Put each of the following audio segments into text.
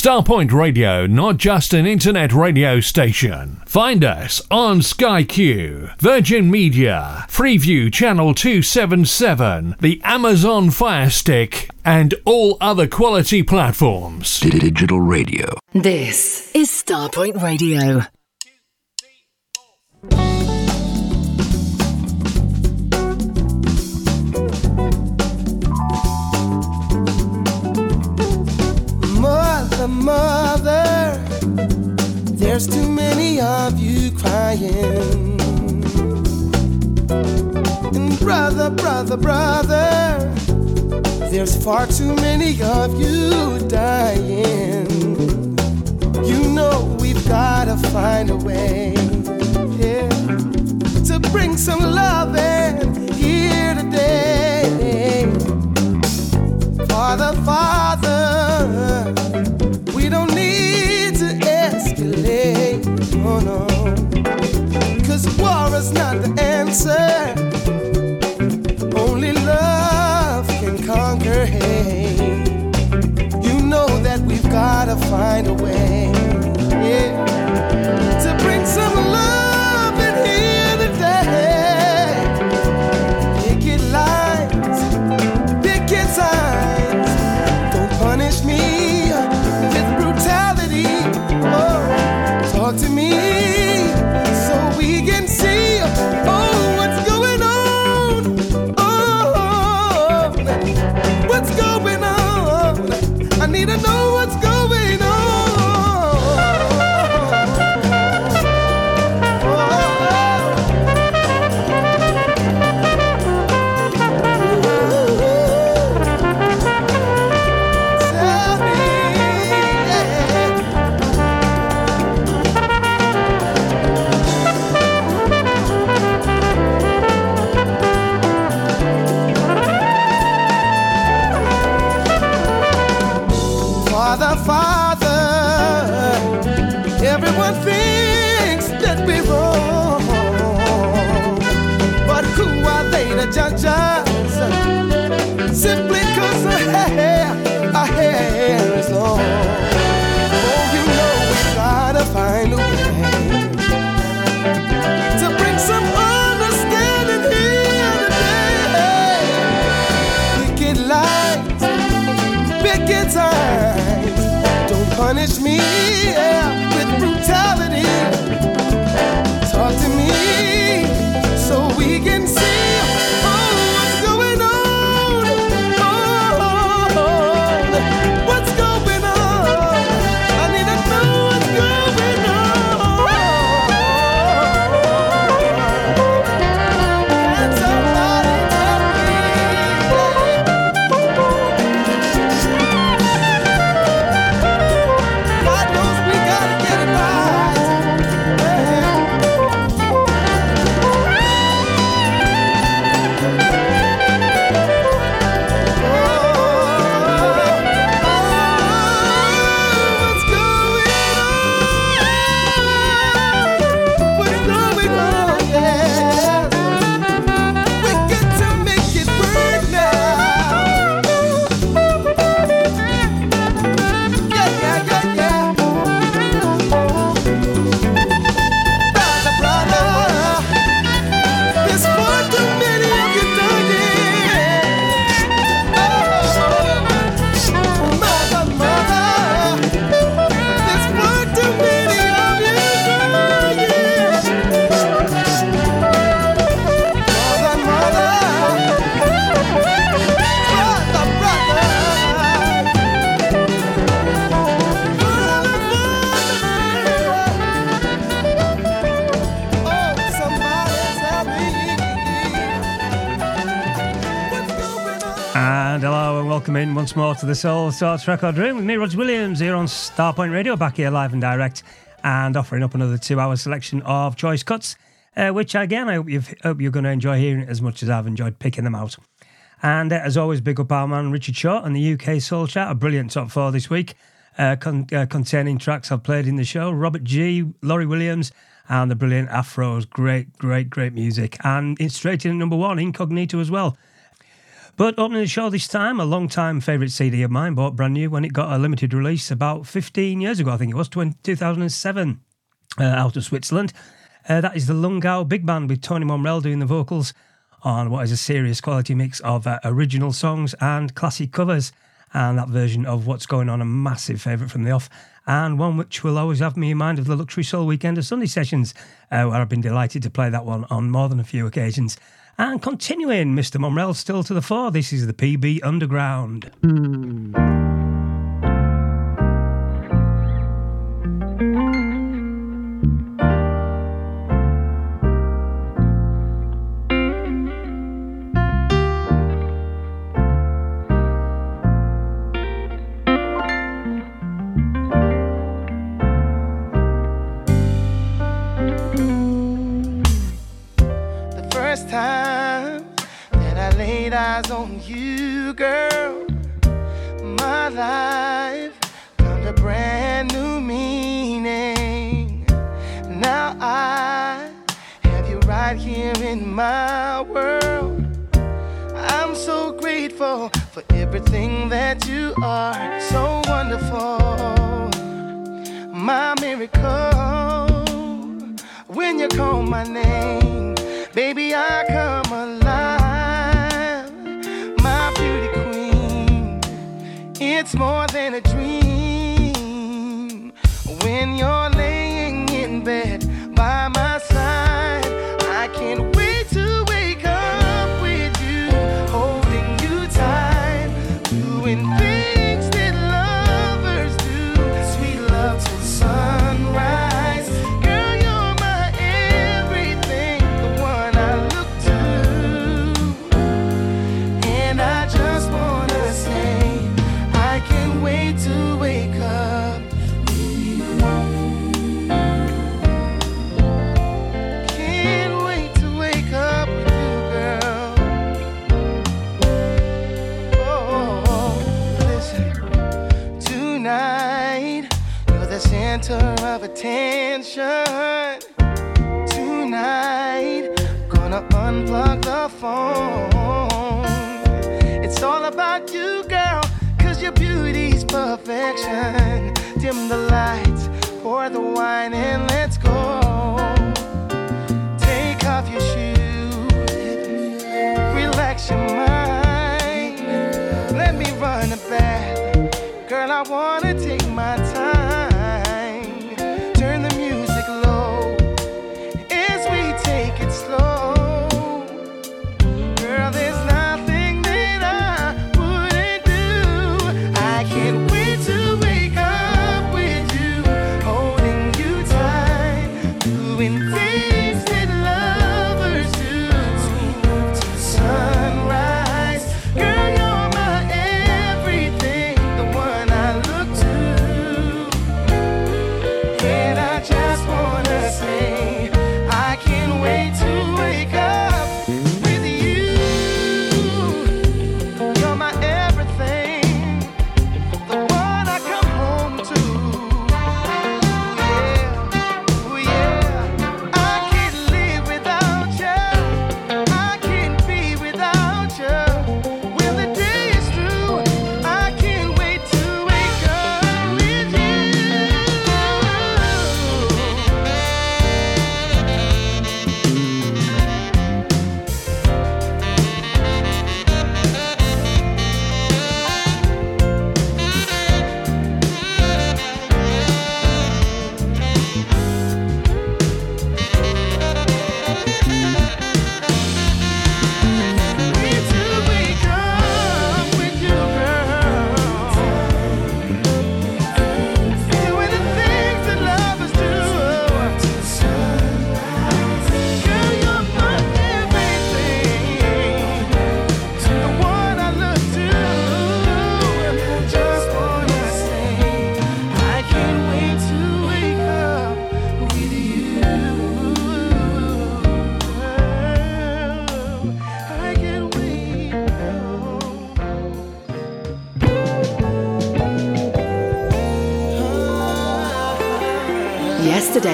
Starpoint Radio, not just an internet radio station. Find us on Sky Q, Virgin Media, Freeview Channel 277, the Amazon Fire Stick, and all other quality platforms. Digital radio. This is Starpoint Radio. Mother, there's too many of you crying. And brother, brother, brother, there's far too many of you dying. You know we've gotta find a way, yeah, to bring some love in here today. Father, Father, war not the answer, only love can conquer hate. You know that we've gotta find a way, to the Soul Sorts Record Room with me, Roger Williams, here on Starpoint Radio, back here live and direct, and offering up another two-hour selection of choice cuts, uh, which again I hope, you've, hope you're going to enjoy hearing as much as I've enjoyed picking them out. And uh, as always, big up our man Richard Shaw and the UK Soul Chart, a brilliant top four this week, uh, con- uh, containing tracks I've played in the show. Robert G, Laurie Williams, and the brilliant Afros. Great, great, great music. And it's straight in at number one, Incognito as well. But opening the show this time, a long time favourite CD of mine, bought brand new when it got a limited release about 15 years ago, I think it was, 20, 2007, uh, out of Switzerland. Uh, that is the Lungau Big Band with Tony Momrelle doing the vocals on what is a serious quality mix of uh, original songs and classic covers. And that version of What's Going On, a massive favourite from the off, and one which will always have me in mind of the Luxury Soul Weekend of Sunday sessions, uh, where I've been delighted to play that one on more than a few occasions. And continuing, Mr. Momrelle still to the fore. This is the PB Underground. Mm. My world. I'm so grateful for everything that you are. So wonderful, my miracle. When you call my name, baby, I come alive. My beauty queen, it's more than a dream attention. Tonight, gonna unplug the phone. It's all about you, girl. Cause your beauty's perfection. Dim the lights, pour the wine, and let's go. Take off your shoes, relax your mind. Let me run a bath. Girl, I wanna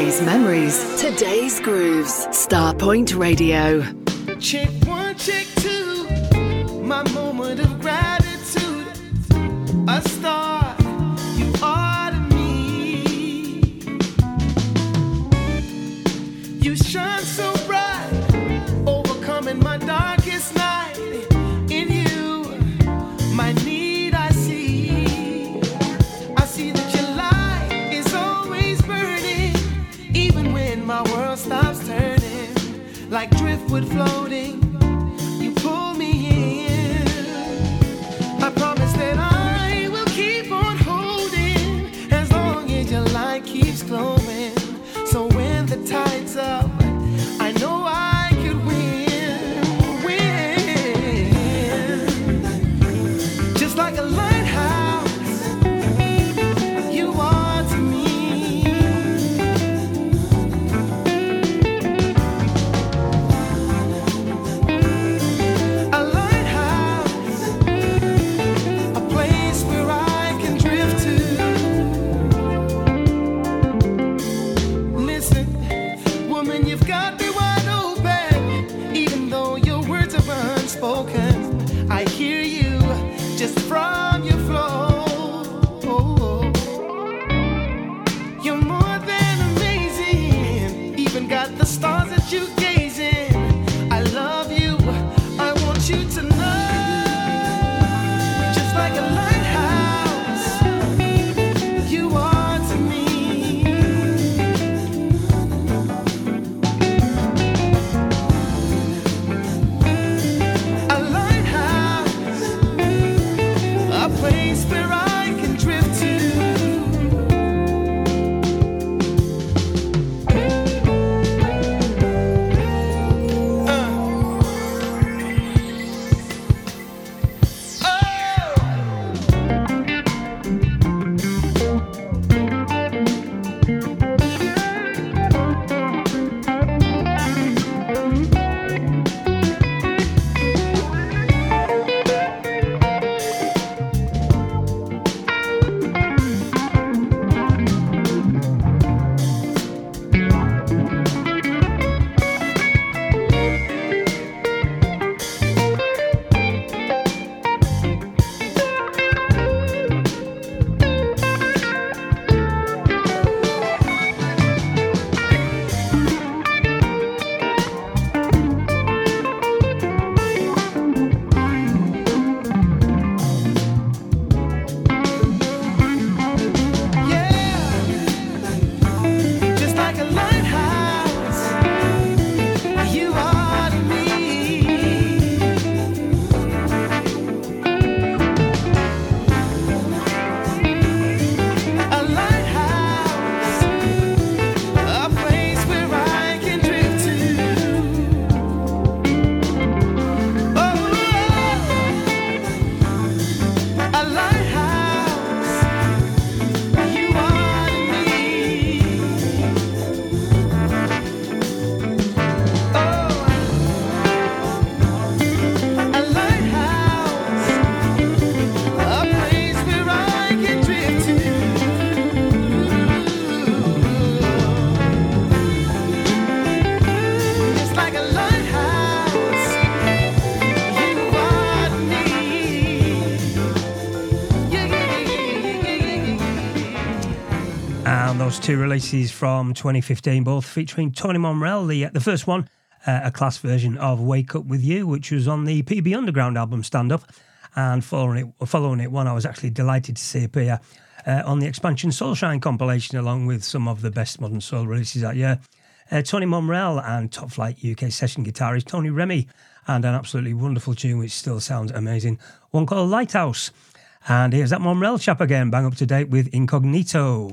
Yesterday's memories, today's grooves. Starpoint Radio. Check two releases from 2015, both featuring Tony Momrelle. The, the first one, uh, a class version of Wake Up With You, which was on the PB Underground album Stand Up. And following it, following it one I was actually delighted to see appear uh, on the Expansion Soulshine compilation, along with some of the best modern soul releases that year. Uh, Tony Momrelle and top flight UK session guitarist Tony Remy, and an absolutely wonderful tune which still sounds amazing, one called Lighthouse. And here's that Momrelle chap again, bang up to date with Incognito.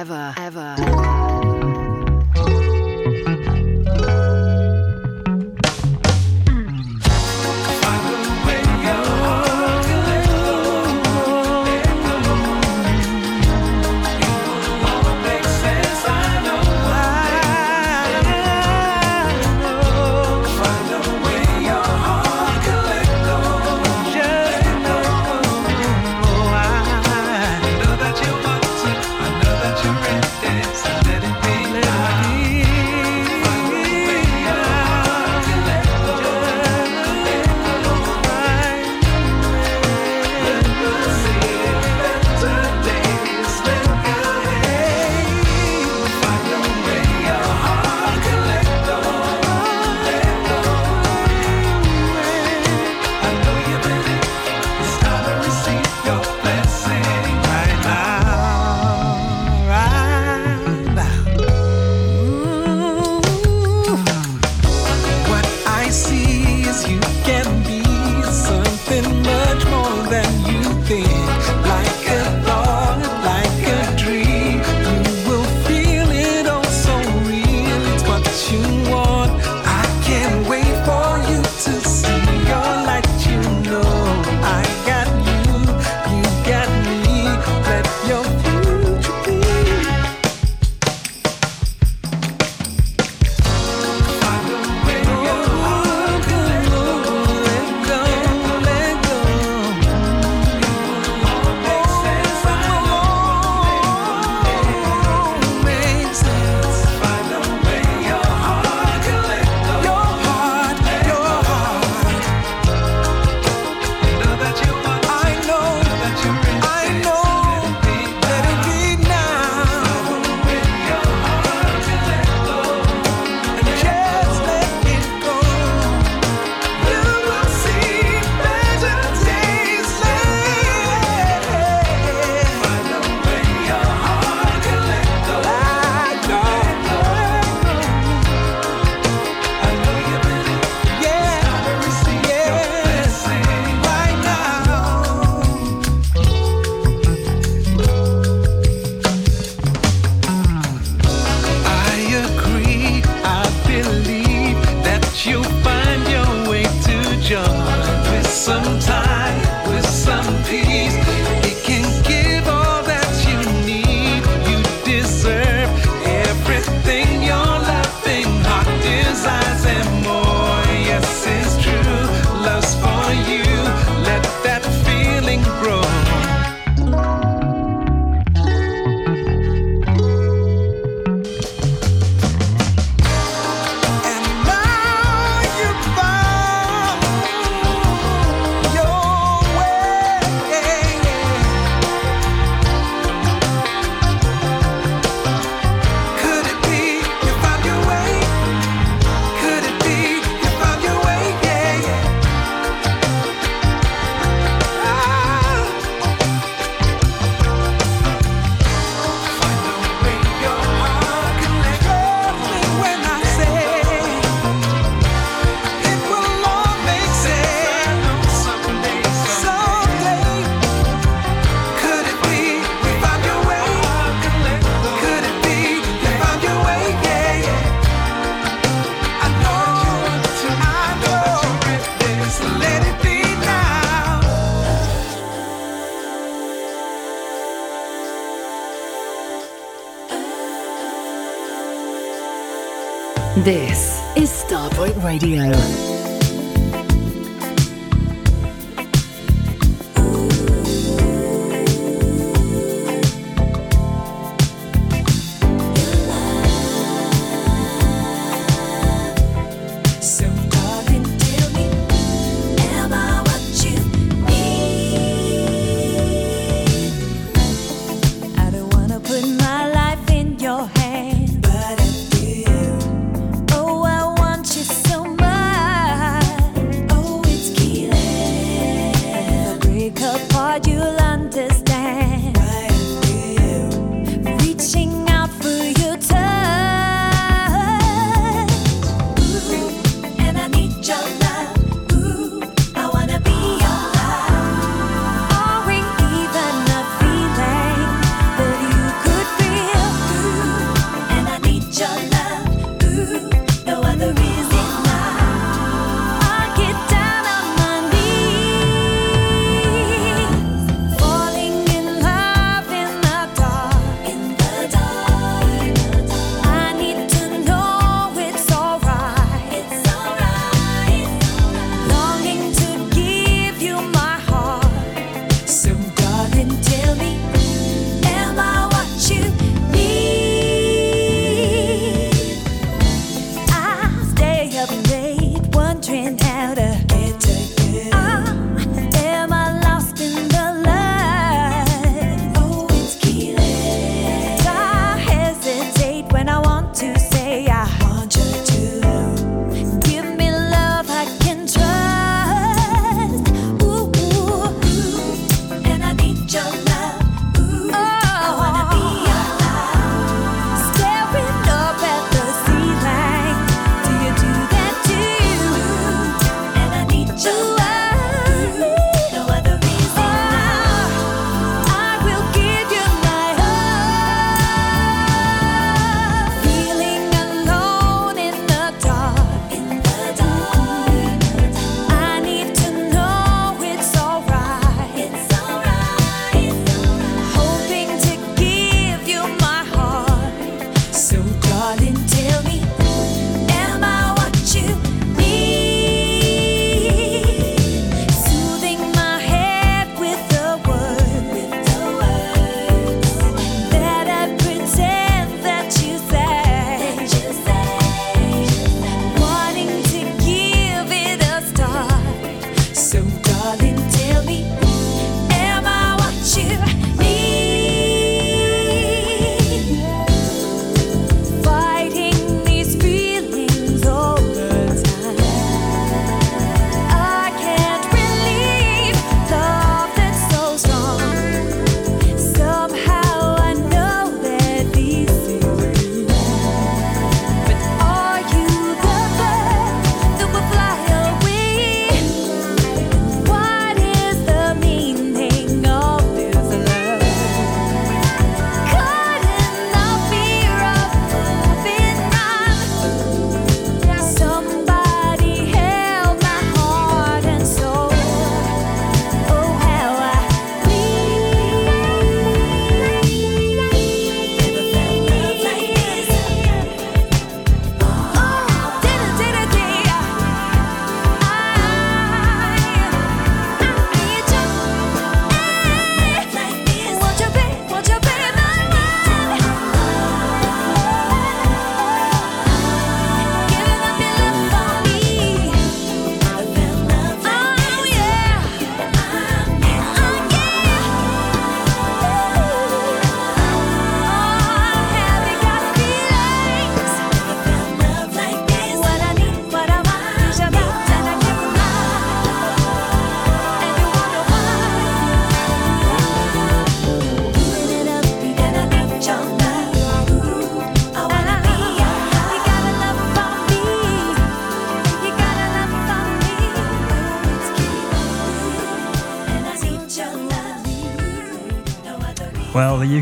Radio.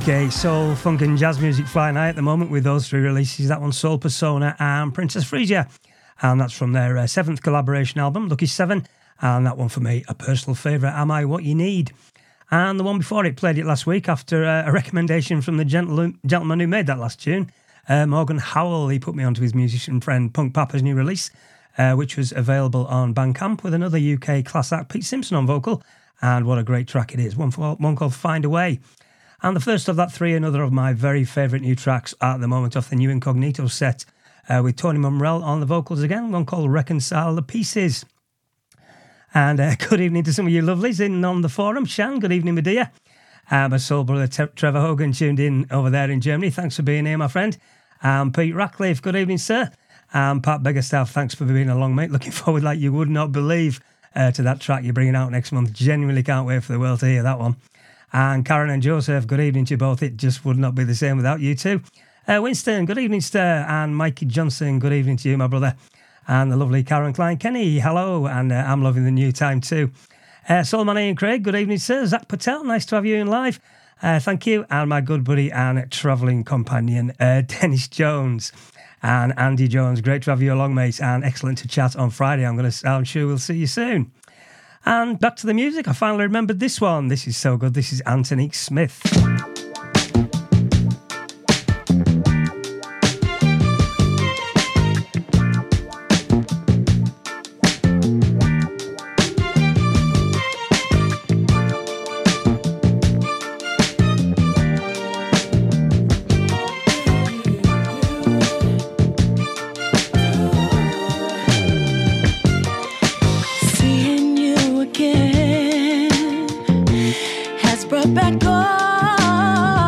UK soul, funk, and jazz music flying high at the moment with those three releases. That one, Soulpersona and Princess Freesia. And that's from their uh, seventh collaboration album, Lucky Seven. And that one for me, a personal favourite, Am I What You Need? And the one before it, played it last week after uh, a recommendation from the gentle- gentleman who made that last tune, Uh, Morgan Howell, he put me onto his musician friend Punkpappa's new release, uh, which was available on Bandcamp with another UK class act, Pete Simpson on vocal. And what a great track it is. One, for, one called Find a Way. And the first of that three, another of my very favourite new tracks at the moment off the new Incognito set uh, with Tony Momrelle on the vocals again, one called Reconcile the Pieces. And uh, good evening to some of you lovelies in on the forum. Shan, good evening, my dear. Uh, my soul brother Te- Trevor Hogan tuned in over there in Germany. Thanks for being here, my friend. Um, Pete Ratcliffe, good evening, sir. Um, Pat Beggerstaff, thanks for being along, mate. Looking forward like you would not believe uh, to that track you're bringing out next month. Genuinely can't wait for the world to hear that one. And Karen and Joseph, good evening to you both. It just would not be the same without you two. Uh, Winston, good evening, sir. And Mikey Johnson, good evening to you, my brother. And the lovely Karen Klein Kenny, hello. And uh, I'm loving the new time too. Uh, Solomon and Craig, good evening, sir. Zach Patel, nice to have you in live. Uh, thank you. And my good buddy and travelling companion, uh, Dennis Jones. And Andy Jones, great to have you along, mate. And excellent to chat on Friday. I'm going to, I'm sure we'll see you soon. And back to the music. I finally remembered this one. This is so good. This is Antoinique Smith. Go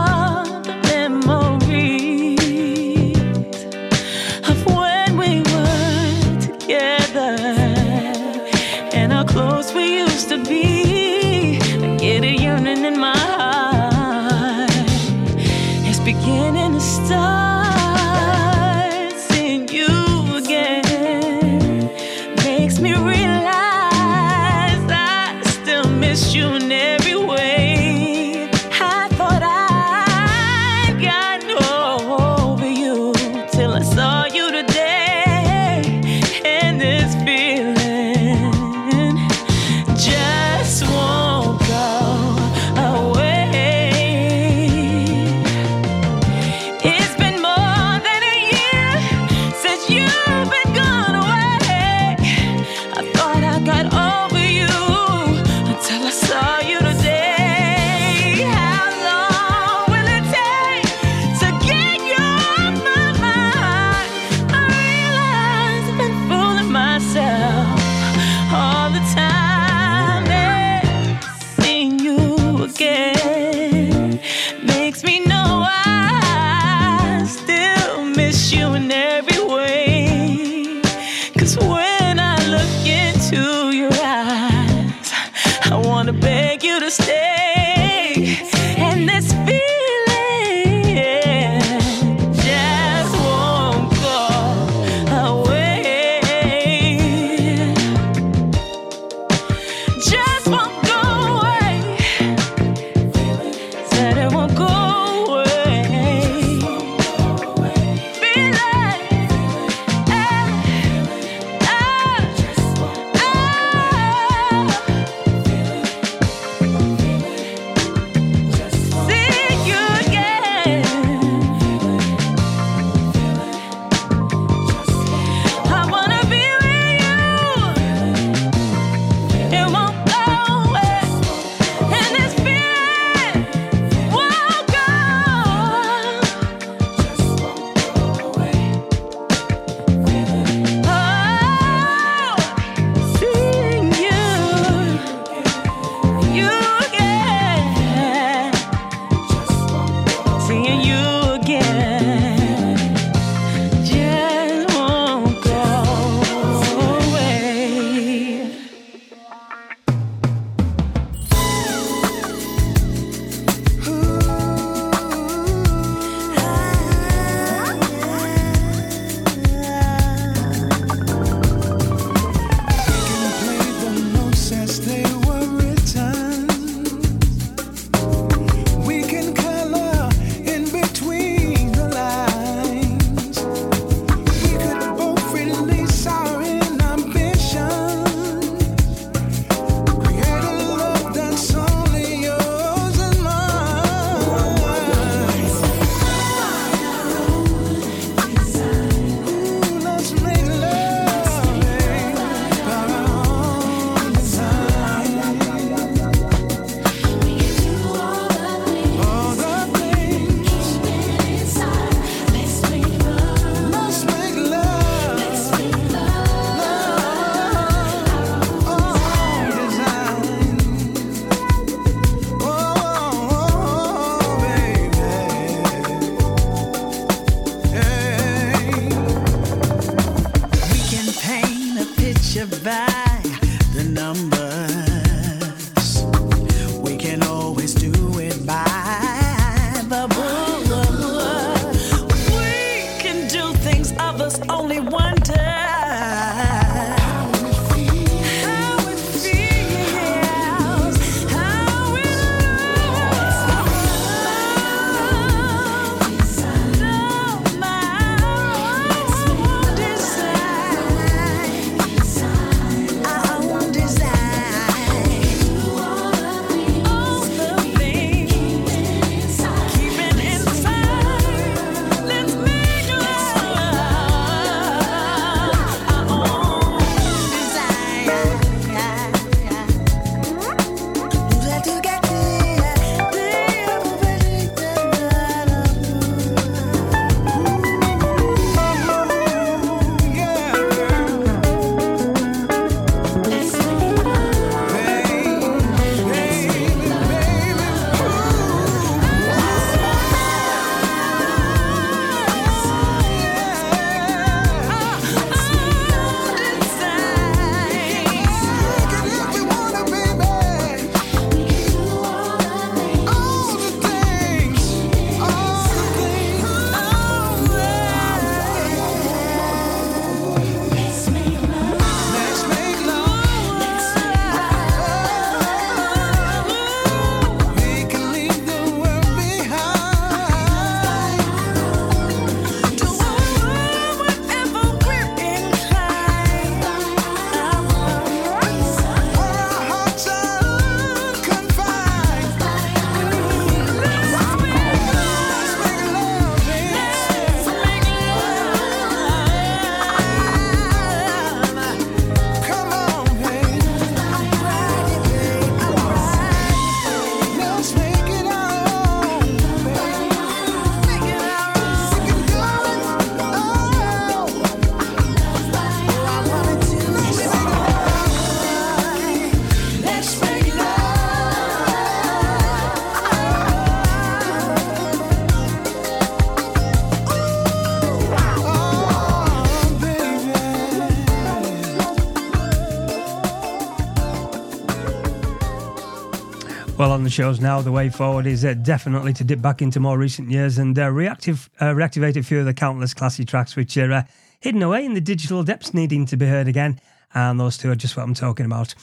shows now, the way forward is uh, definitely to dip back into more recent years and uh, reactive, uh, reactivate a few of the countless classy tracks which are uh, hidden away in the digital depths, needing to be heard again. And those two are just what I'm talking about.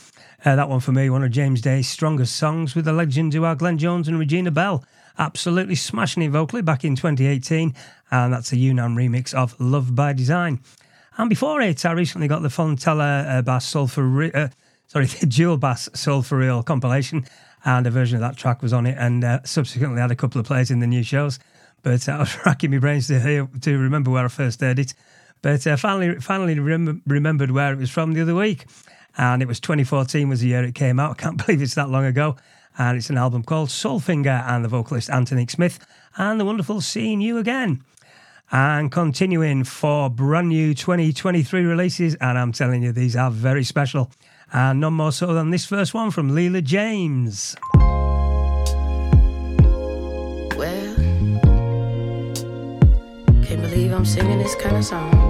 Uh, that one for me, one of James Day's strongest songs with the legends who are Glenn Jones and Regina Belle. Absolutely smashing it vocally back in 2018. And that's a U-Nam remix of Love by Design. And before it, I recently got the Fontella uh, Bass Sulfur. uh, sorry, the Dual Bass Soul for Real compilation and a version of that track was on it, and uh, subsequently had a couple of plays in the new shows. But uh, I was racking my brains to hear, to remember where I first heard it. But uh, finally, finally rem- remembered where it was from the other week, and it was 2014 was the year it came out. I can't believe it's that long ago. And it's an album called Soulfinger, and the vocalist Anthony Smith, and the wonderful Seeing You Again. And continuing for brand new 2023 releases, and I'm telling you, these are very special and none more so than this first one from Leela James. Well, can't believe I'm singing this kind of song.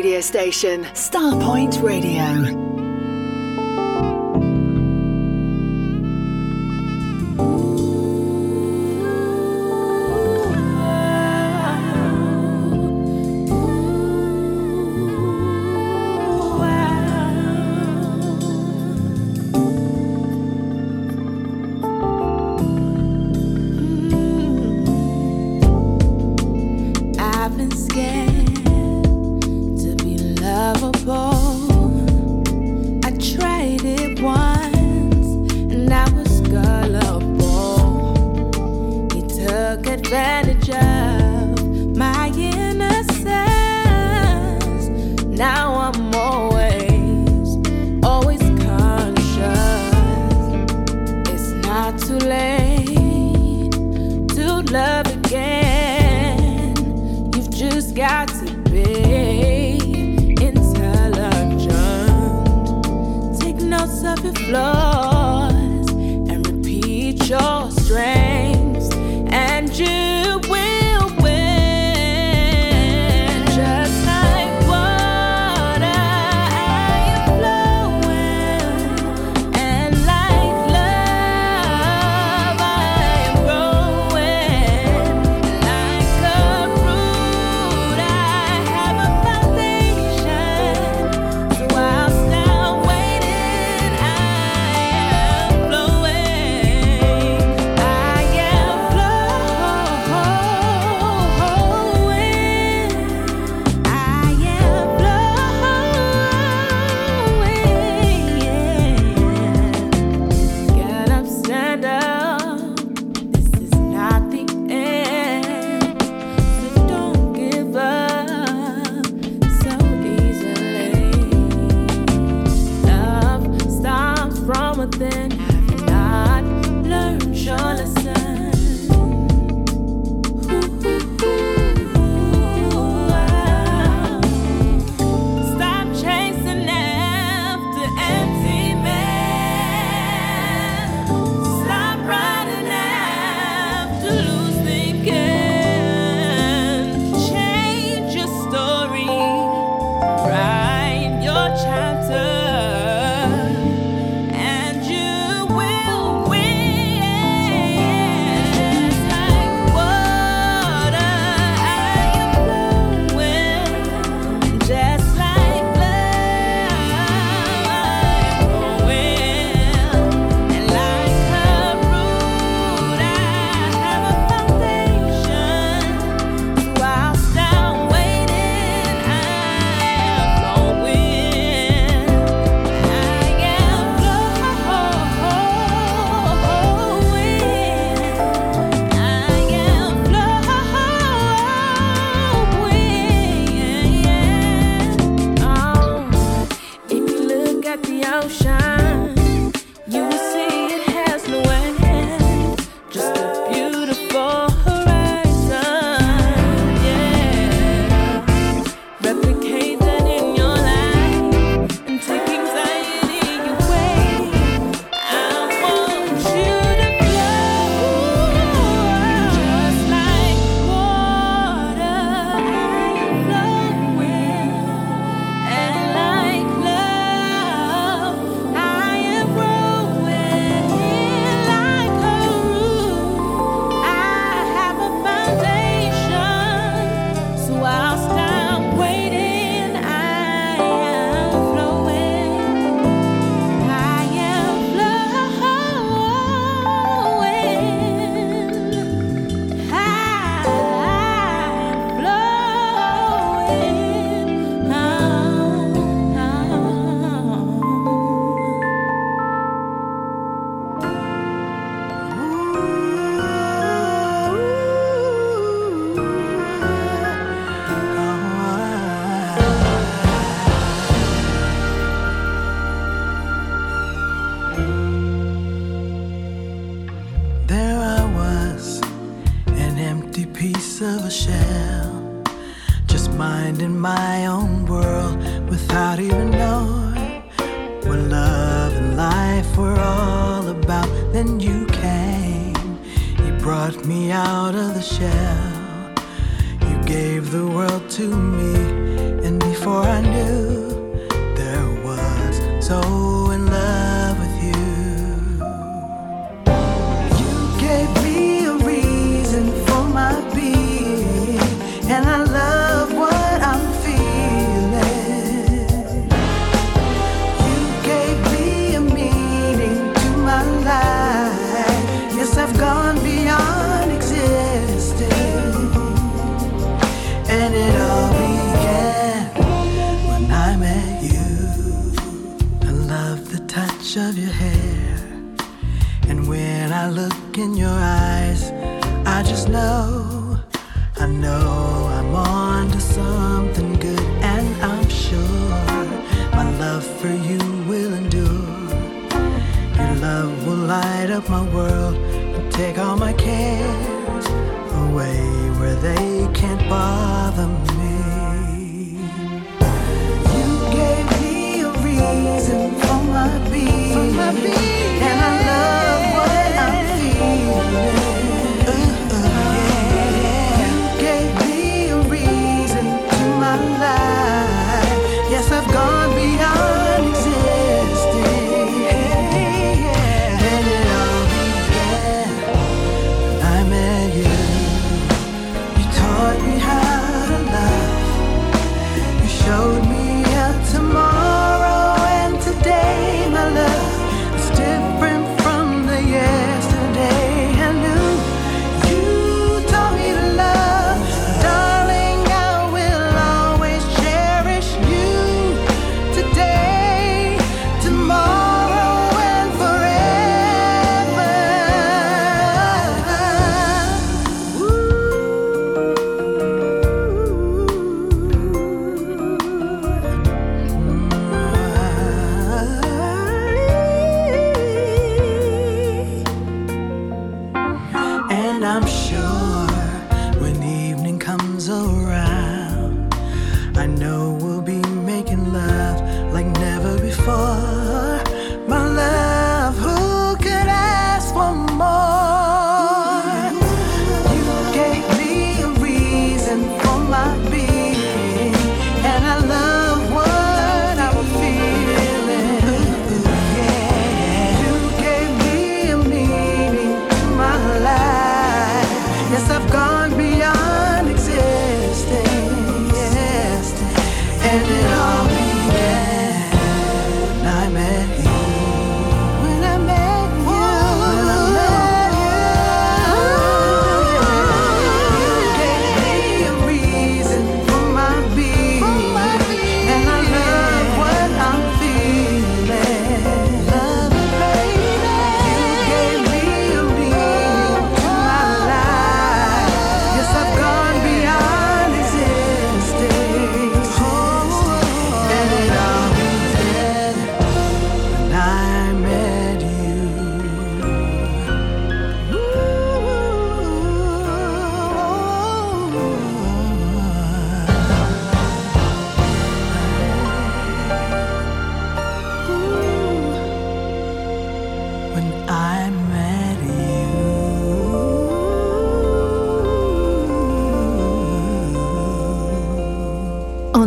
Radio station,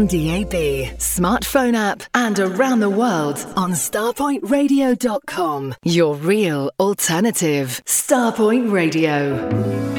on DAB, smartphone app, and around the world on starpointradio.com. Your real alternative. Starpoint Radio.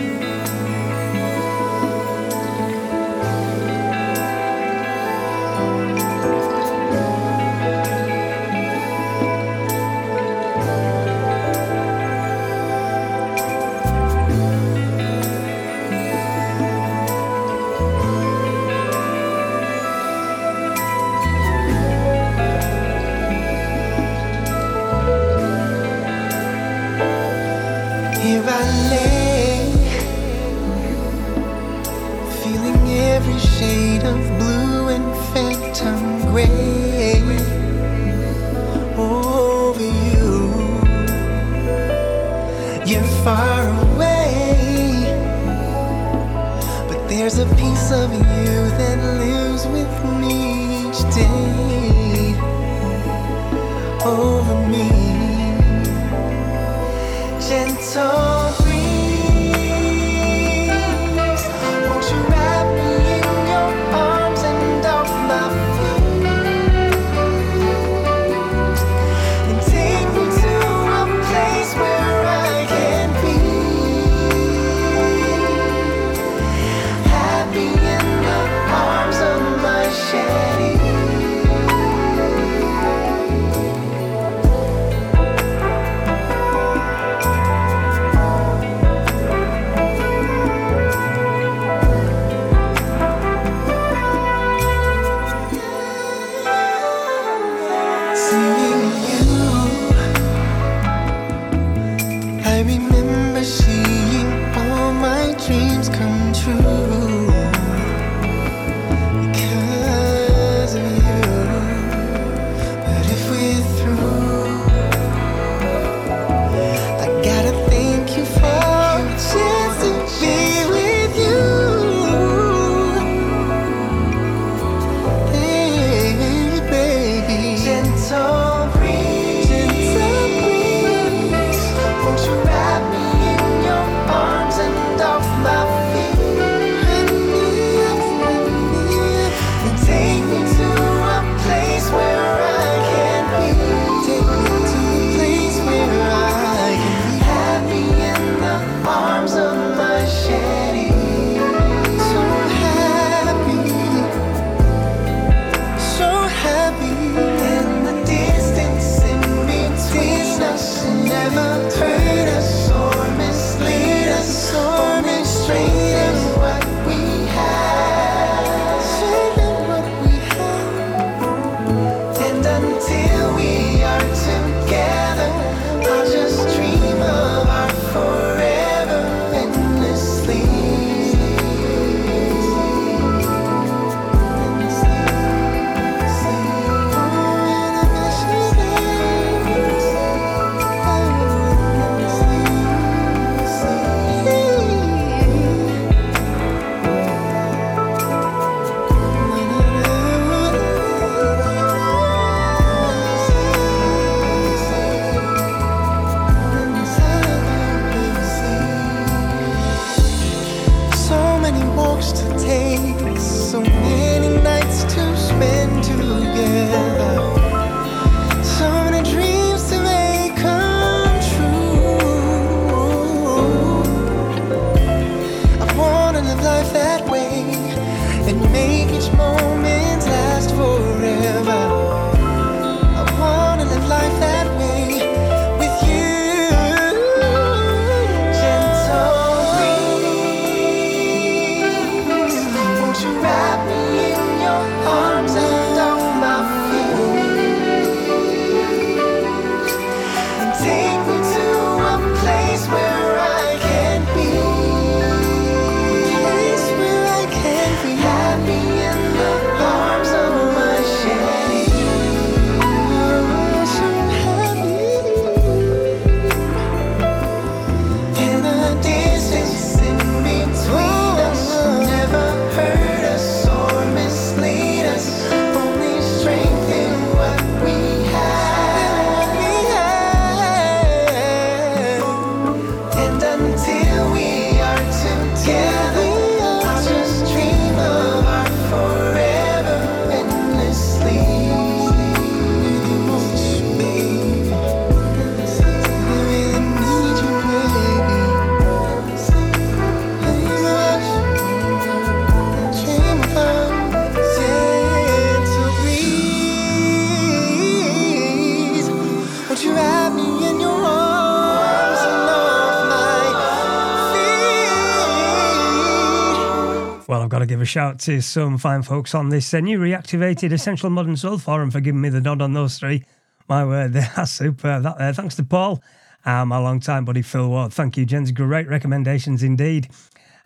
To give a shout to some fine folks on this uh, new reactivated Essential Modern Soul Forum for giving me the nod on those three. My word, they are superb. That, uh, thanks to Paul, and my long time buddy Phil Ward. Thank you, gents. Great recommendations indeed.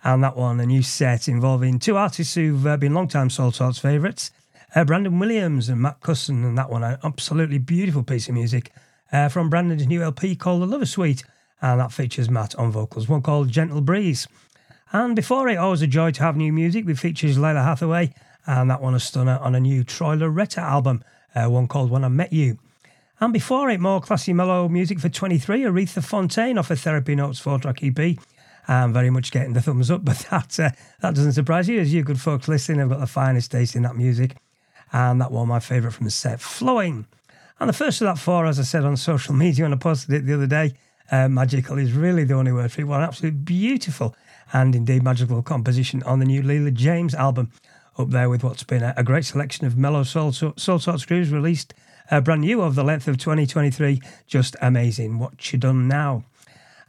And that one, a new set involving two artists who've uh, been long-time Soulsorts favourites, uh, Brandon Williams and Matt Cusson. And that one, an absolutely beautiful piece of music uh, from Brandon's new LP called The Lover's Suite. And that features Matt on vocals, one called Gentle Breeze. And before it, always a joy to have new music, which features Lalah Hathaway, and that one a stunner on a new Troy Laureta album, uh, one called When I Met You. And before it, more classy mellow music for 23, Aretha Fontaine off a Therapy Notes 4 track EP. I'm very much getting the thumbs up, but that, uh, that doesn't surprise you, as you good folks listening have got the finest taste in that music. And that one, my favourite from the set, Flowing. And the first of that four, as I said on social media when I posted it the other day, uh, magical is really the only word for it. Well, an absolutely beautiful and indeed magical composition on the new Leela James album. Up there with what's been a, great selection of mellow soul, soul, soul sort screws released uh, brand new of the length of 2023. Just amazing. What you done now?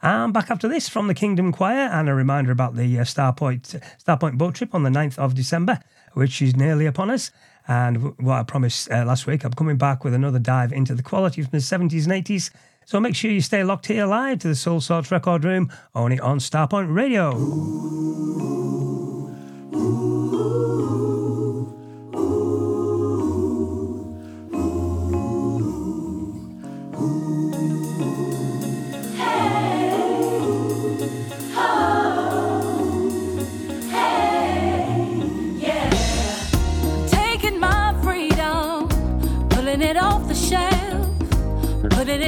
And back after this from the Kingdom Choir, and a reminder about the uh, Starpoint Starpoint boat trip on the 9th of December, which is nearly upon us. And what I promised uh, last week, I'm coming back with another dive into the quality from the 70s and 80s. So make sure you stay locked here live to the Soulsorts Record Room, only on Starpoint Radio. Taking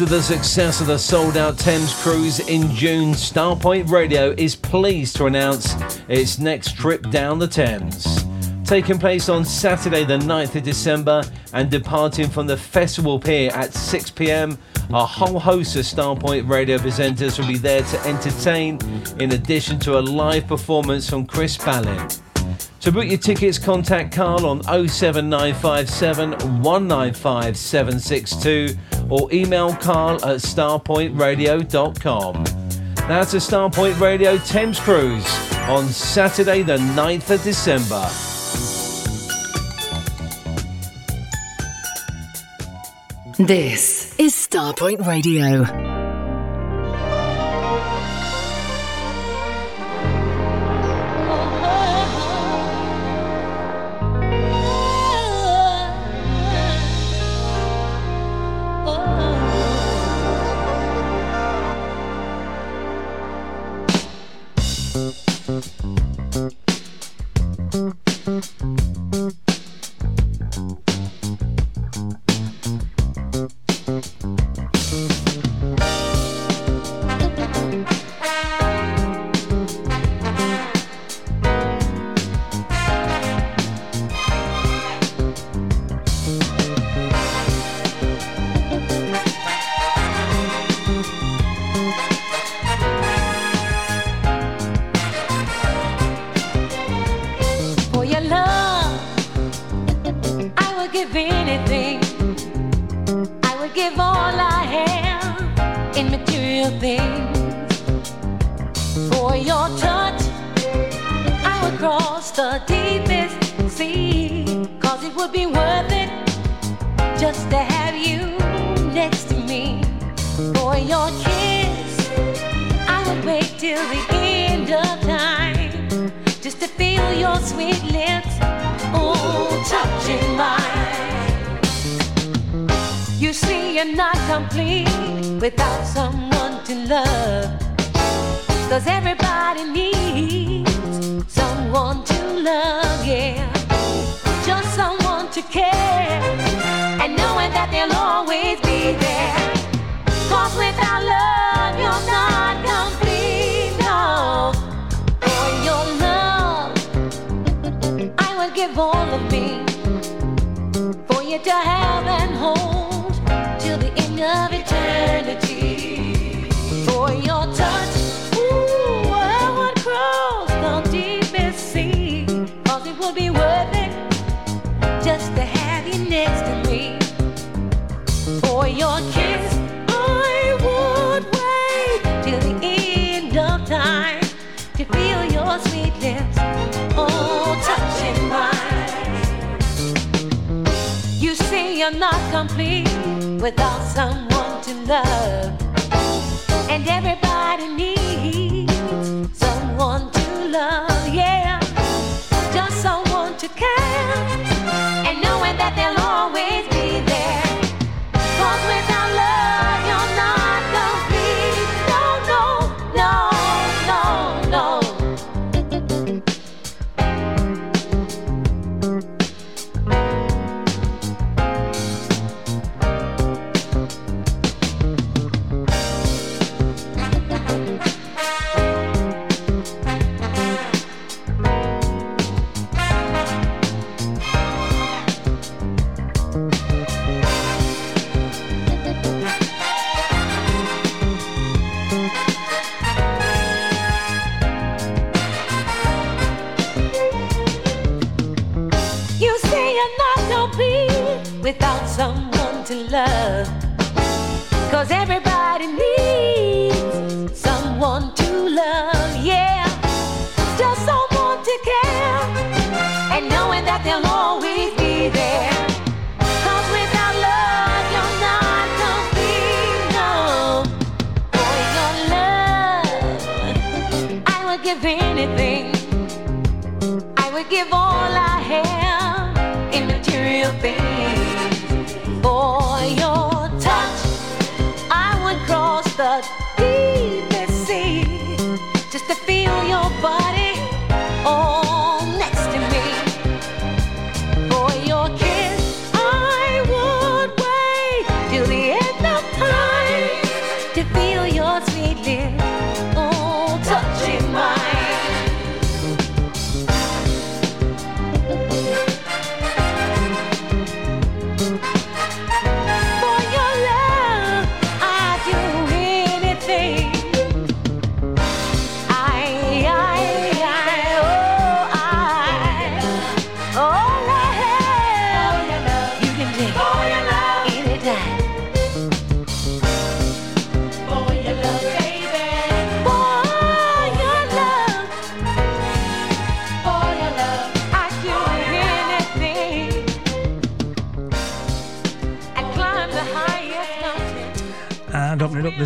After the success of the sold out Thames cruise in June, Starpoint Radio is pleased to announce its next trip down the Thames. Taking place on Saturday, the 9th of December, and departing from the festival pier at 6 pm, a whole host of Starpoint radio presenters will be there to entertain, in addition to a live performance from Chris Ballin. To book your tickets, contact Carl on 07957 or email carl at starpointradio.com. That's the Starpoint Radio Thames Cruise on Saturday, the 9th of December. This is Starpoint Radio.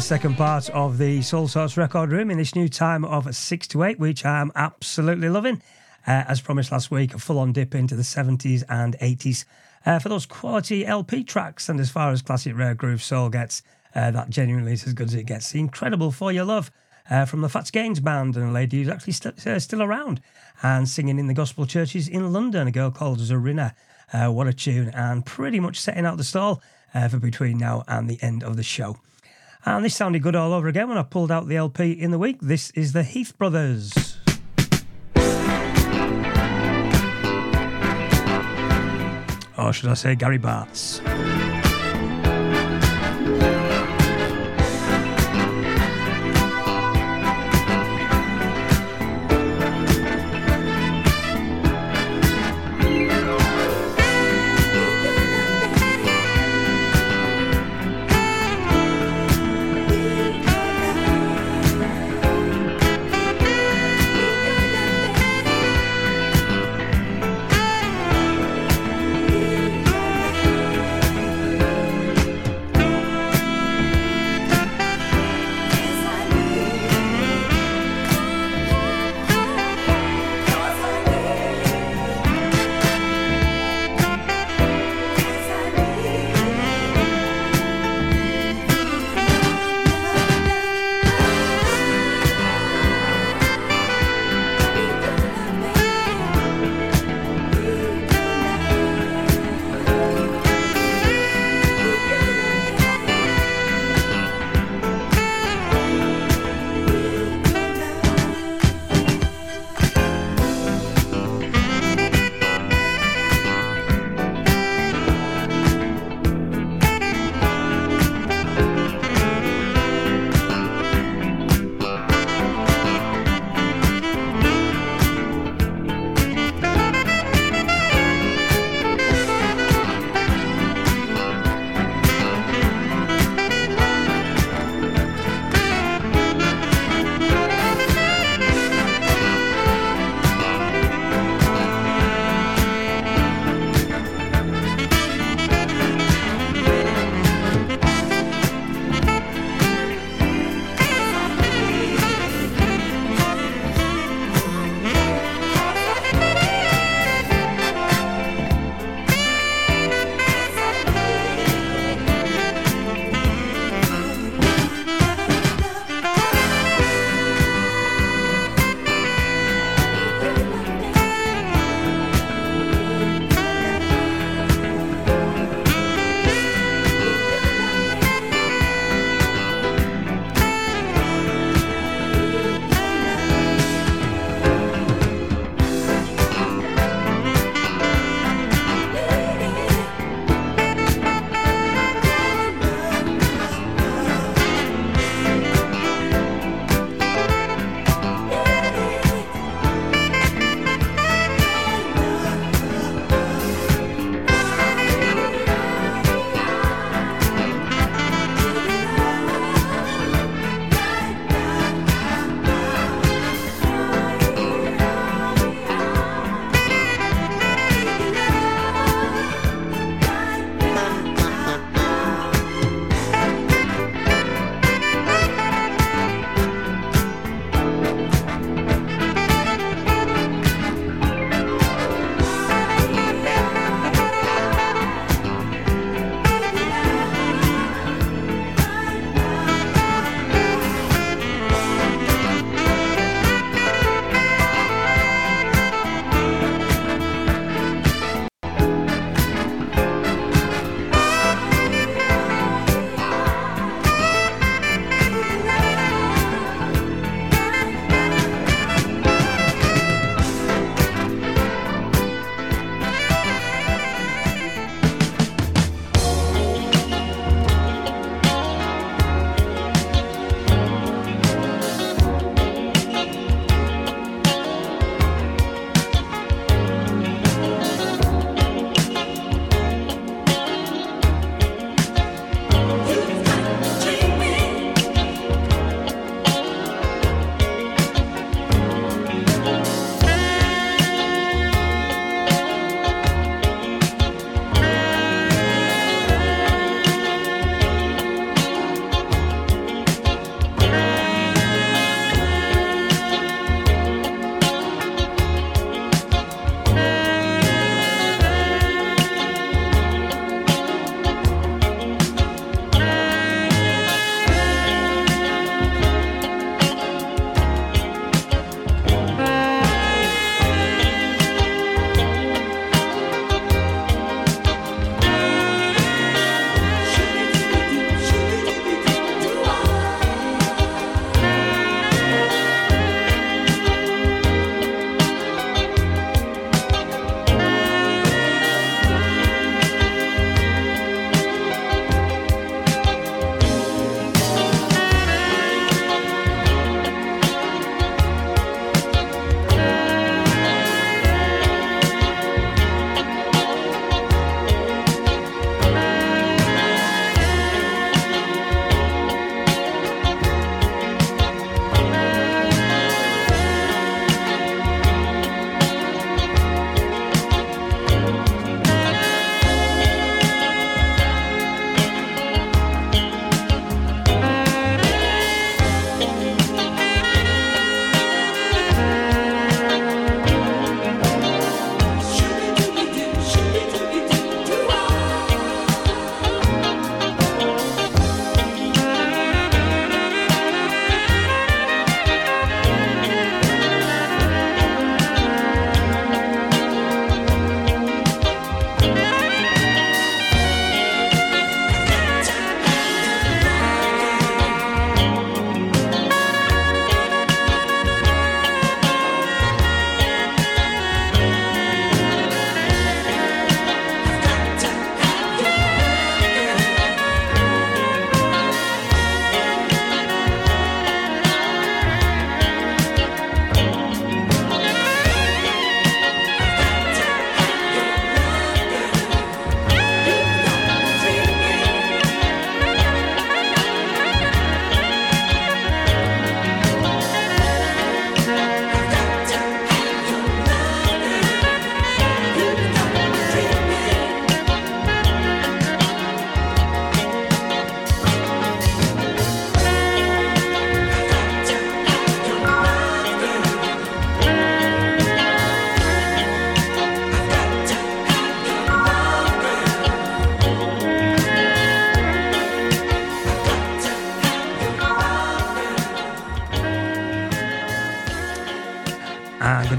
Second part of the Soulsorts record room in this new time of 6 to 8, which I'm absolutely loving. Uh, as promised last week, a full on dip into the 70s and 80s uh, for those quality LP tracks. And as far as classic rare groove soul gets, uh, that genuinely is as good as it gets. The incredible For Your Love uh, from the Fats Gaines band and a lady who's actually st- uh, still around and singing in the gospel churches in London, a girl called Zorina. Uh, what a tune, and pretty much setting out the stall for between now and the end of the show. And this sounded good all over again when I pulled out the LP in the week. This is the Heath Brothers. Or should I say Gary Bartz?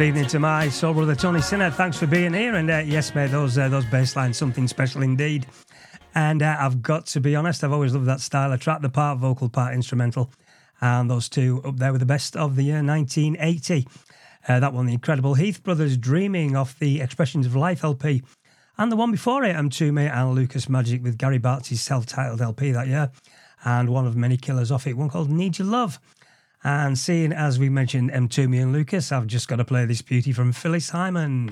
evening to my soul brother Tony Sinner. Thanks for being here. And uh, yes, mate, those uh, those bass lines, something special indeed. And uh, I've got to be honest, I've always loved that style of track, the part vocal, part instrumental. And those two up there with the best of the year 1980. Uh, that one, the incredible Heath Brothers Dreaming off the Expressions of Life LP. And the one before it, Mtume and Lucas Magic with Gary Bartz's self titled LP that year. And one of many killers off it, one called Need Your Love. And seeing as we mentioned Mtume and Lucas, I've just got to play this beauty from Phyllis Hyman.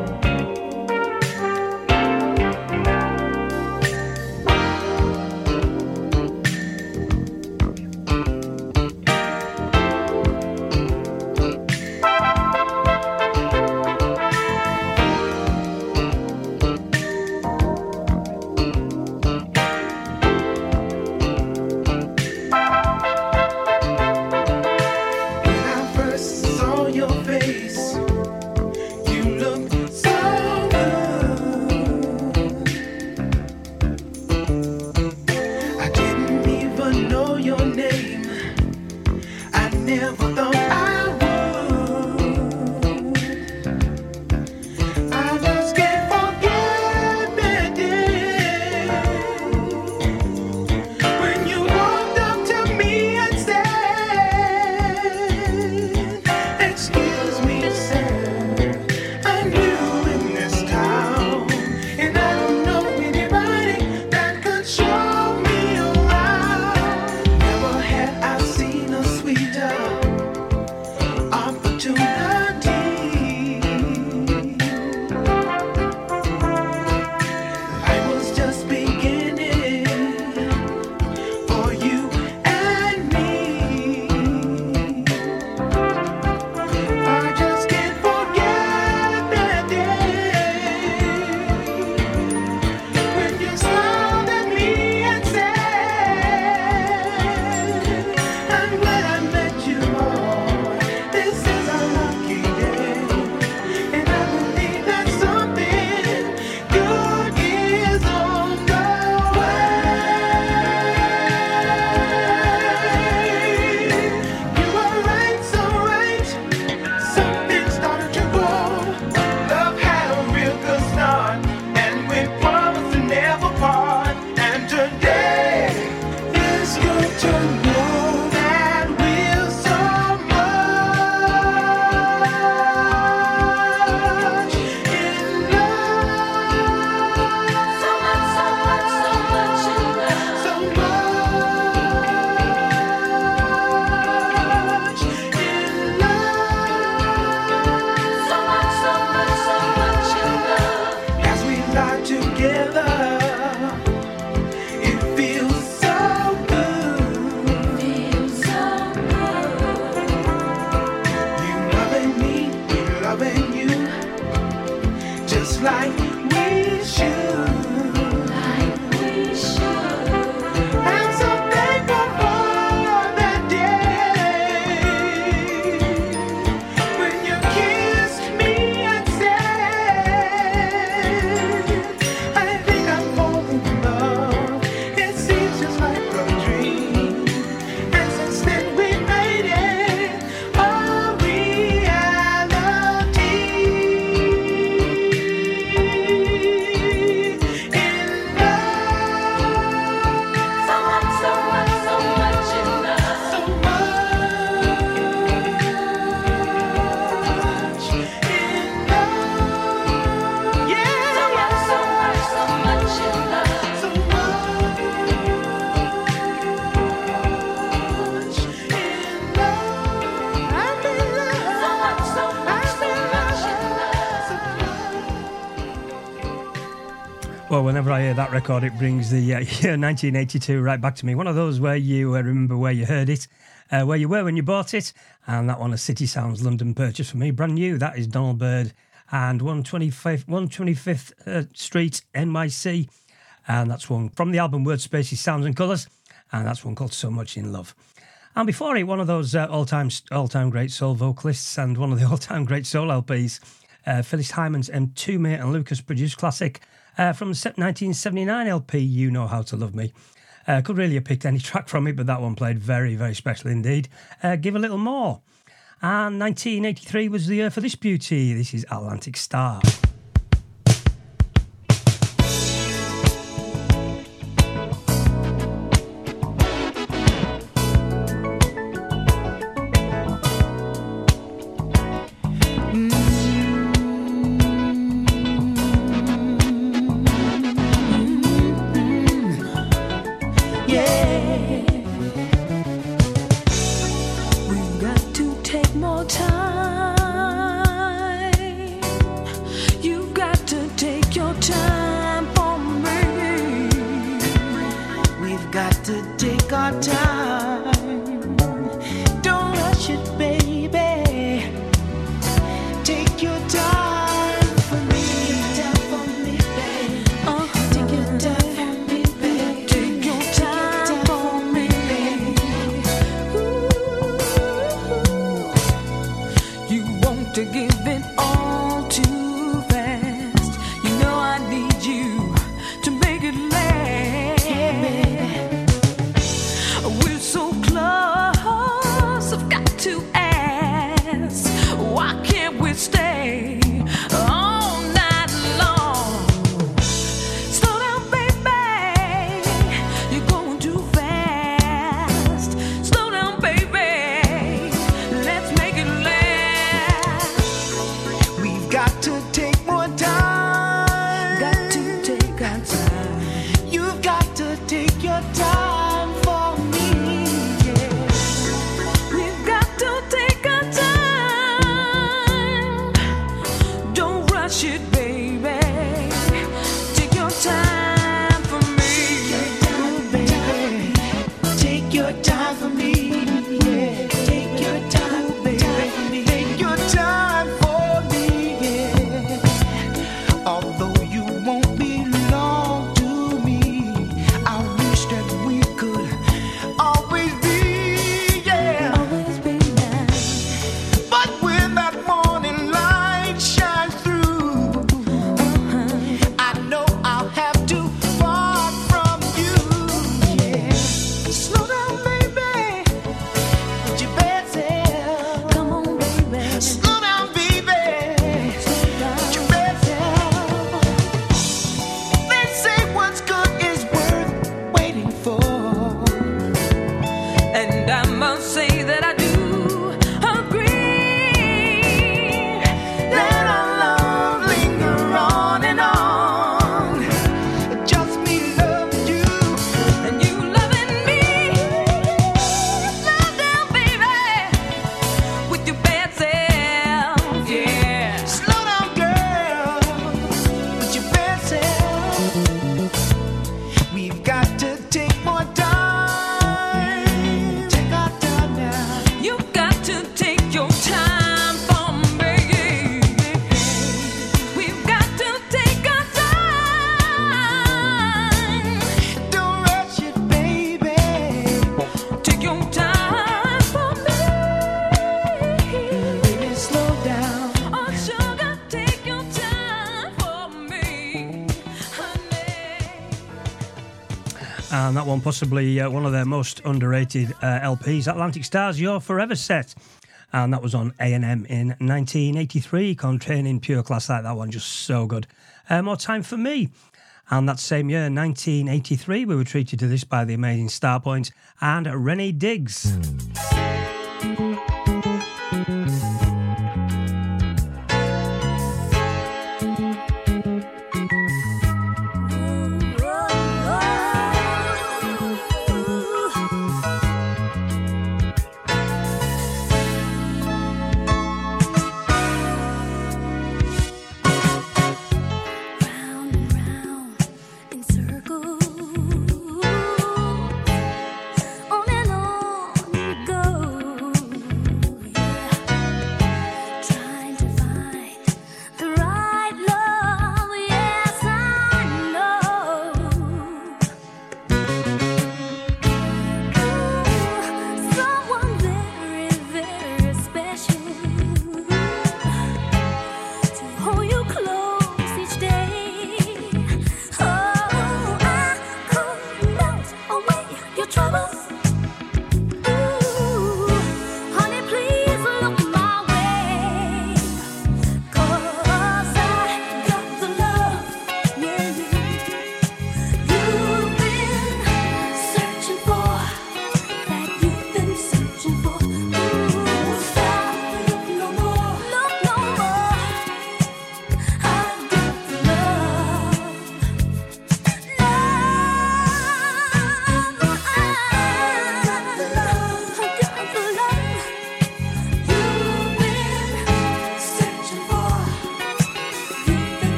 record, it brings the uh, year 1982 right back to me. One of those where you uh, remember where you heard it, uh, where you were when you bought it. And that one, a City Sounds London purchase for me, brand new. That is Donald Byrd and 125th, 125th uh, Street, NYC. And that's one from the album Word Spaces, Sounds and Colours. And that's one called So Much in Love. And before it, one of those uh, all-time all-time great soul vocalists and one of the all-time great soul LPs, uh, Phyllis Hyman's Mtume and Lucas produced classic uh, from the 1979 LP, You Know How to Love Me. Uh, could really have picked any track from it, but that one played very, very special indeed. Uh, give a little more. And 1983 was the year for this beauty. This is Atlantic Starr. And that one, possibly uh, one of their most underrated uh, LPs, Atlantic Starr's, Your Forever Set. And that was on A&M in 1983, containing pure class like that one, just so good. Uh, more time for me. And that same year, 1983, we were treated to this by the amazing Starpoint and Renee Diggs.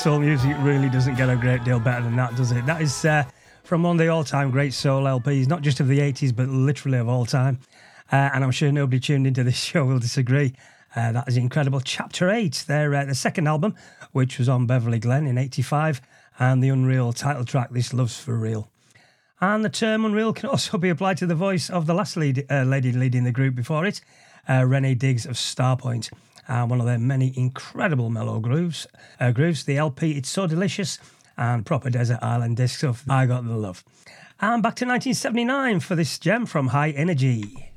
Soul music really doesn't get a great deal better than that, does it? That is uh, from one of the all-time great soul LPs, not just of the 80s, but literally of all time. Uh, and I'm sure nobody tuned into this show will disagree. Uh, that is incredible. Chapter 8, their, uh, the second album, which was on Beverly Glen in 85, and the Unreal title track, This Love's For Real. And the term unreal can also be applied to the voice of the last lead, uh, lady leading the group before it, uh, Renee Diggs of Starpoint. One of their many incredible mellow grooves. Uh, grooves. The LP, It's So Delicious, and proper Desert Island discs of I Got the Love. And back to 1979 for this gem from High Energy.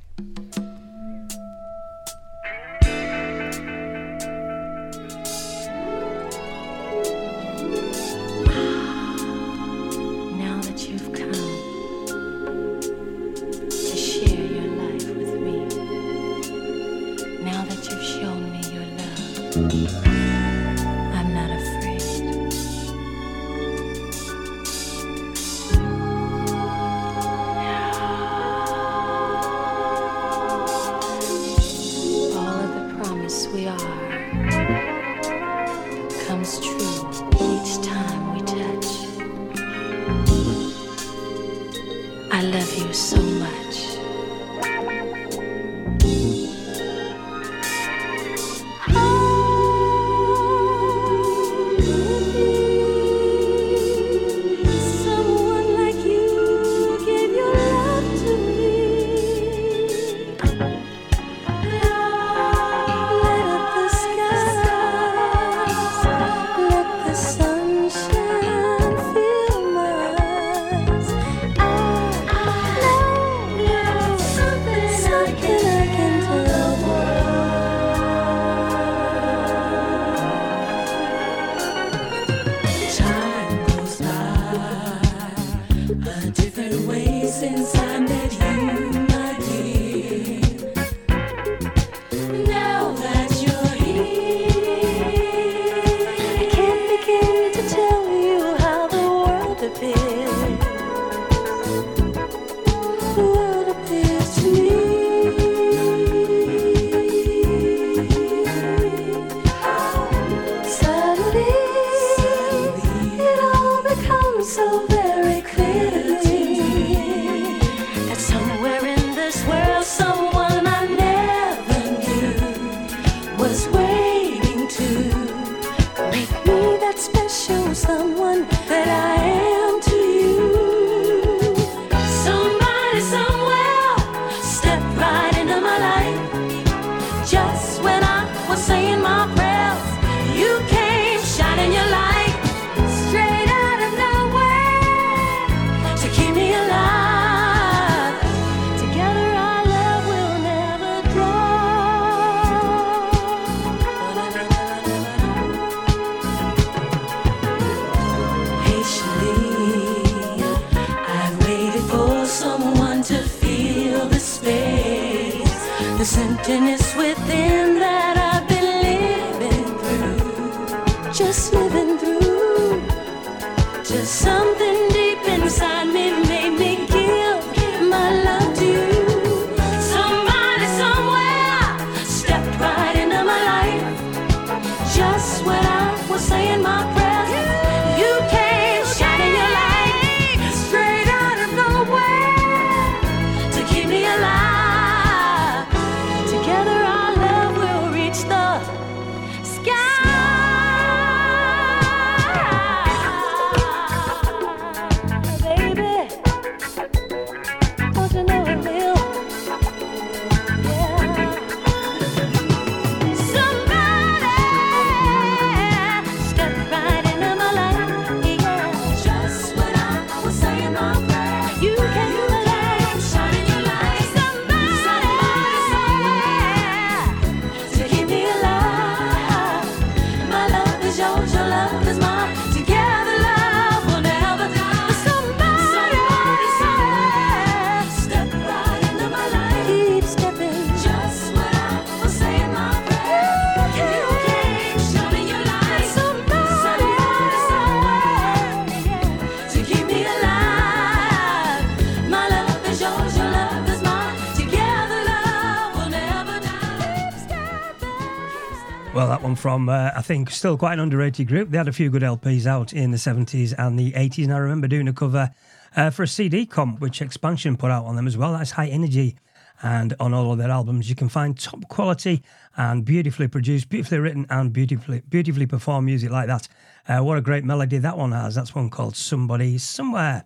from, uh, I think, still quite an underrated group. They had a few good LPs out in the 70s and the 80s, and I remember doing a cover uh, for a CD comp, which Expansion put out on them as well. That's High Energy. And on all of their albums, you can find top quality and beautifully produced, beautifully written, and beautifully beautifully performed music like that. Uh, what a great melody that one has. That's one called Somebody Somewhere.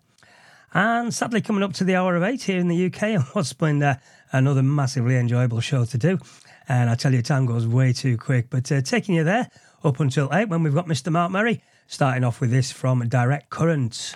And sadly, coming up to the hour of eight here in the UK, and what's been uh, another massively enjoyable show to do. And I tell you, time goes way too quick. But uh, taking you there up until eight when we've got Mr. Mark Murray starting off with this from Direct Current.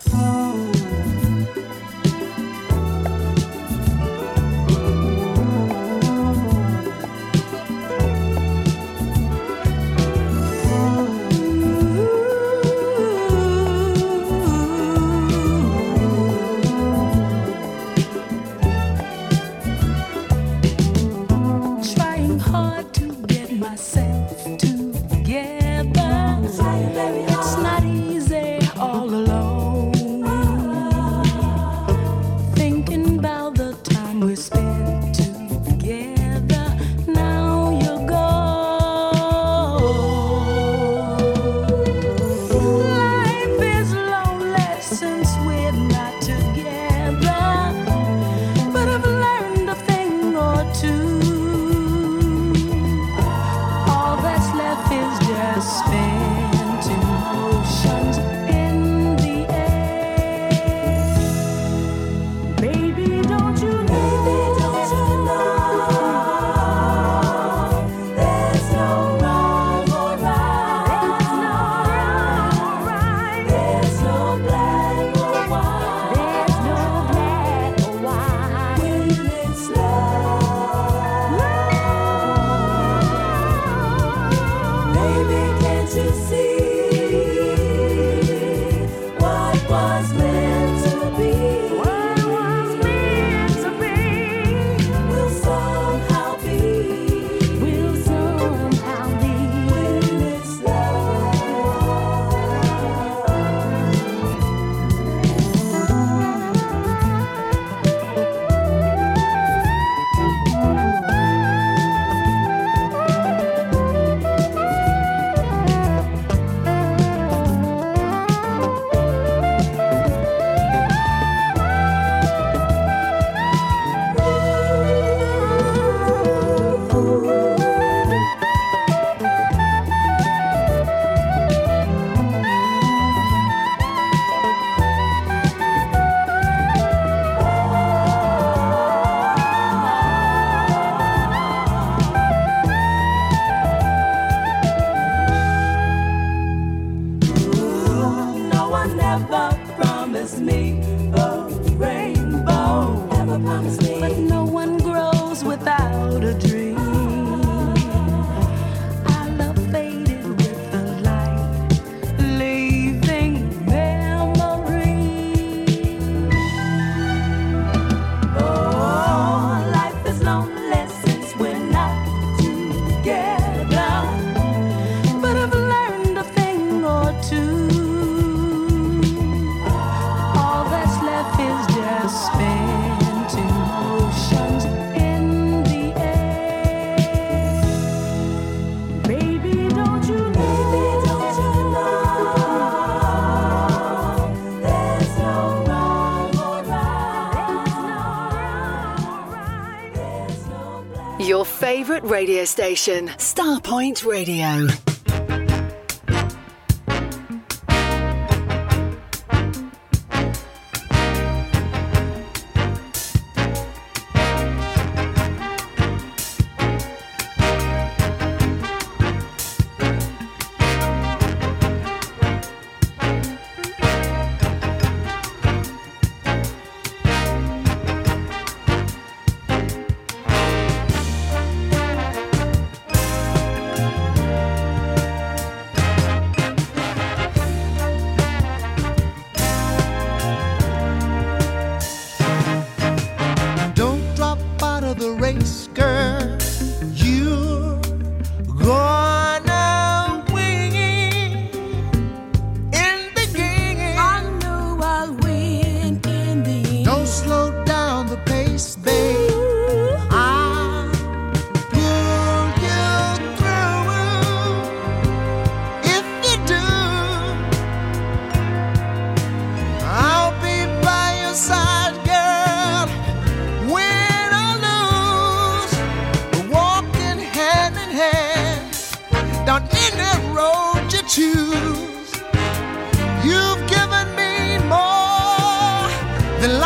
Favourite radio station, Starpoint Radio.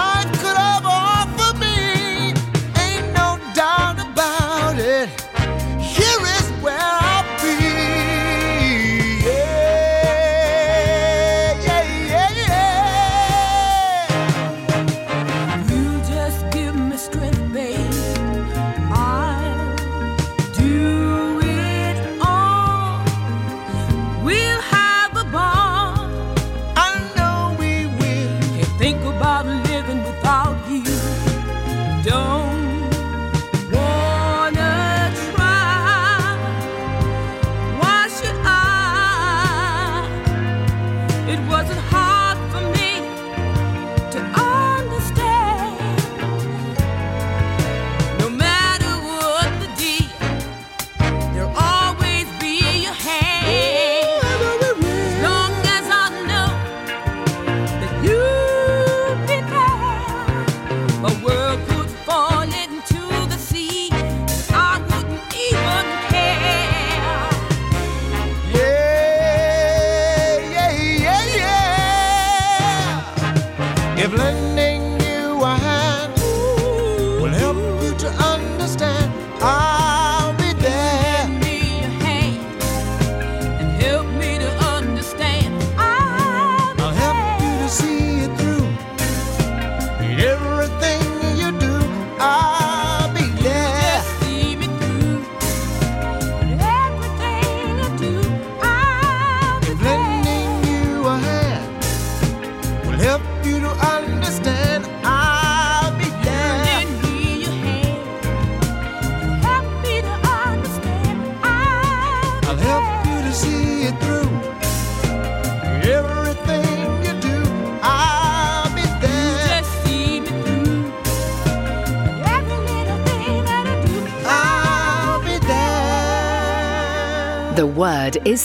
Than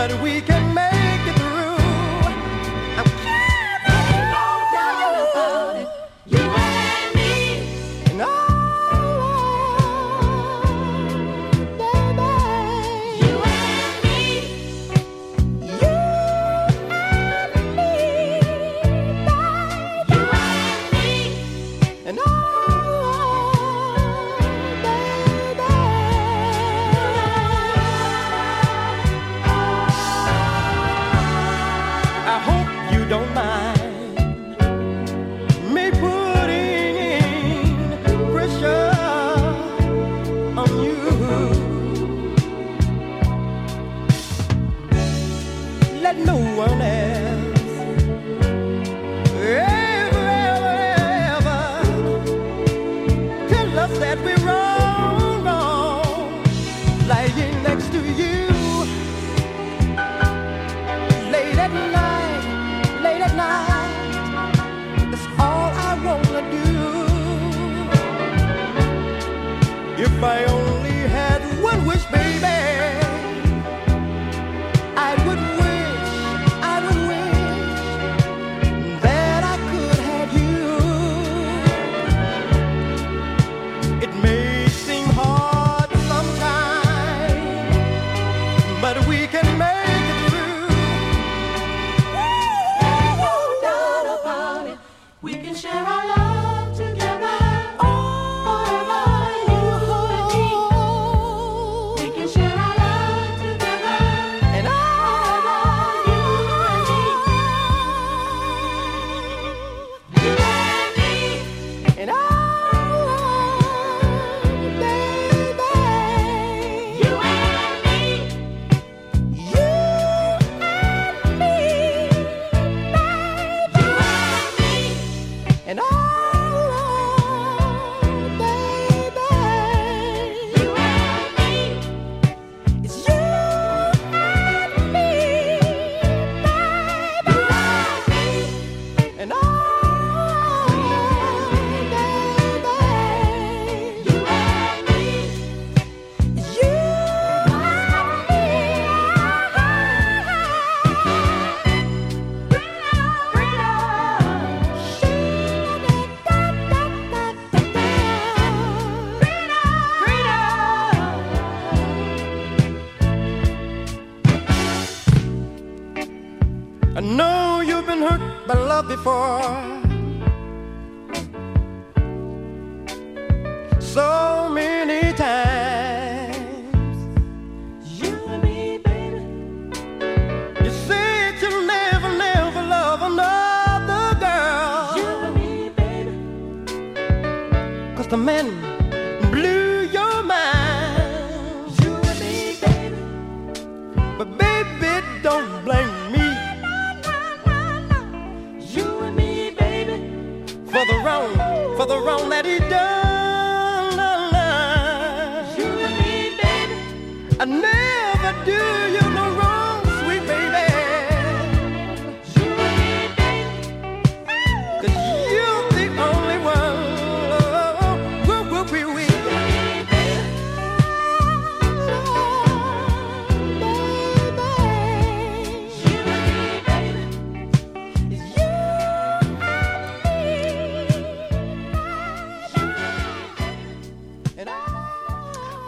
but we can make before.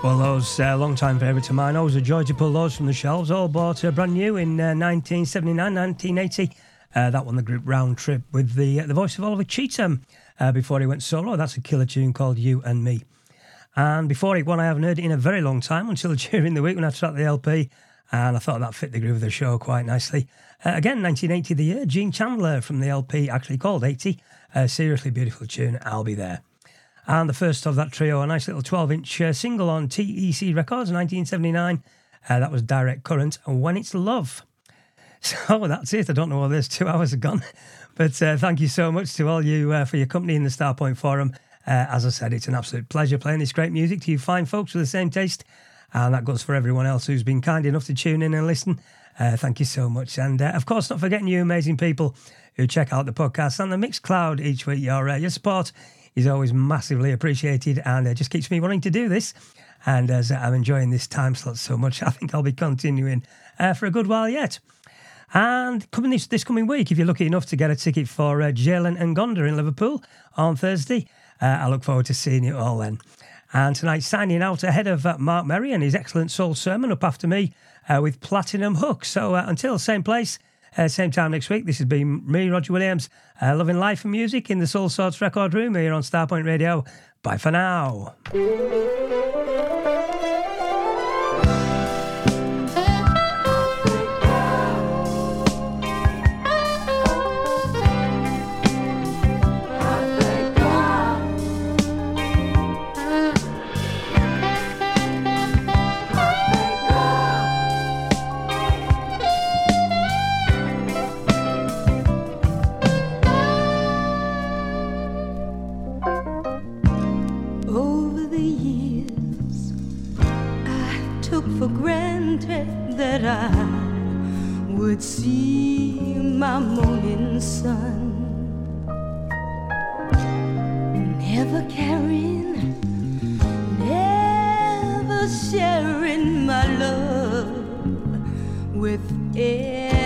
Well, those uh, long-time favourites of mine, always a joy to pull those from the shelves. All bought uh, brand new in uh, 1979, 1980. Uh, that one, the group Round Trip, with the uh, the voice of Oliver Cheatham uh, before he went solo. That's a killer tune called You and Me. And before it, one I haven't heard in a very long time until during the week when I tracked the LP, and I thought that fit the groove of the show quite nicely. Again, 1980, the year, Gene Chandler from the LP, actually called 80. Uh, seriously beautiful tune, I'll Be There. And the first of that trio, a nice little 12 inch uh, single on TEC Records, 1979. Uh, that was Direct Current, and When It's Love. So that's it. I don't know where those two hours have gone. But uh, thank you so much to all you uh, for your company in the Starpoint Forum. Uh, as I said, it's an absolute pleasure playing this great music to you fine folks with the same taste. And that goes for everyone else who's been kind enough to tune in and listen. Uh, thank you so much. And of course, not forgetting you amazing people who check out the podcast and the Mixcloud each week. Your, your support is always massively appreciated and it just keeps me wanting to do this. And as I'm enjoying this time slot so much, I think I'll be continuing uh, for a good while yet. And coming this, this coming week, if you're lucky enough to get a ticket for uh, Jalen N'Gonda in Liverpool on Thursday, uh, I look forward to seeing you all then. And tonight, signing out ahead of uh, Mark Merry and his excellent soul sermon up after me uh, with Platinum Hook. So uh, until same place, uh, same time next week, this has been me, Roger Williams, uh, loving life and music in the Soulsorts record room here on Starpoint Radio. Bye for now. that I would see my morning sun. Never caring, never sharing my love with anyone.